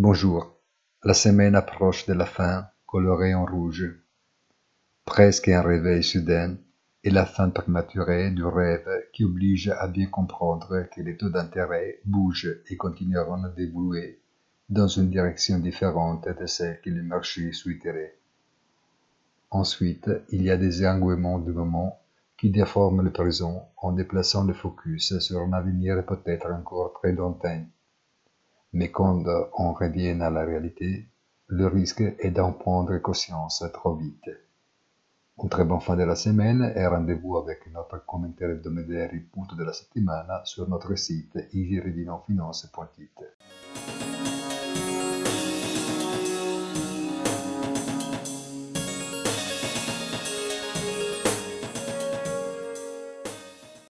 Bonjour, la semaine approche de la fin, colorée en rouge. Presque un réveil soudain et la fin prématurée du rêve qui oblige à bien comprendre que les taux d'intérêt bougent et continueront à dévouer dans une direction différente de celle que le marché souhaiterait. Ensuite, il y a des engouements du moment qui déforment le présent en déplaçant le focus sur un avenir peut-être encore très lointain. Mais quand on revient à la réalité, le risque est d'en prendre conscience trop vite. Une très bonne fin de la semaine et rendez-vous avec notre commentaire hebdomadaire punto de la settimana sur notre site easyrevinonfinance.it.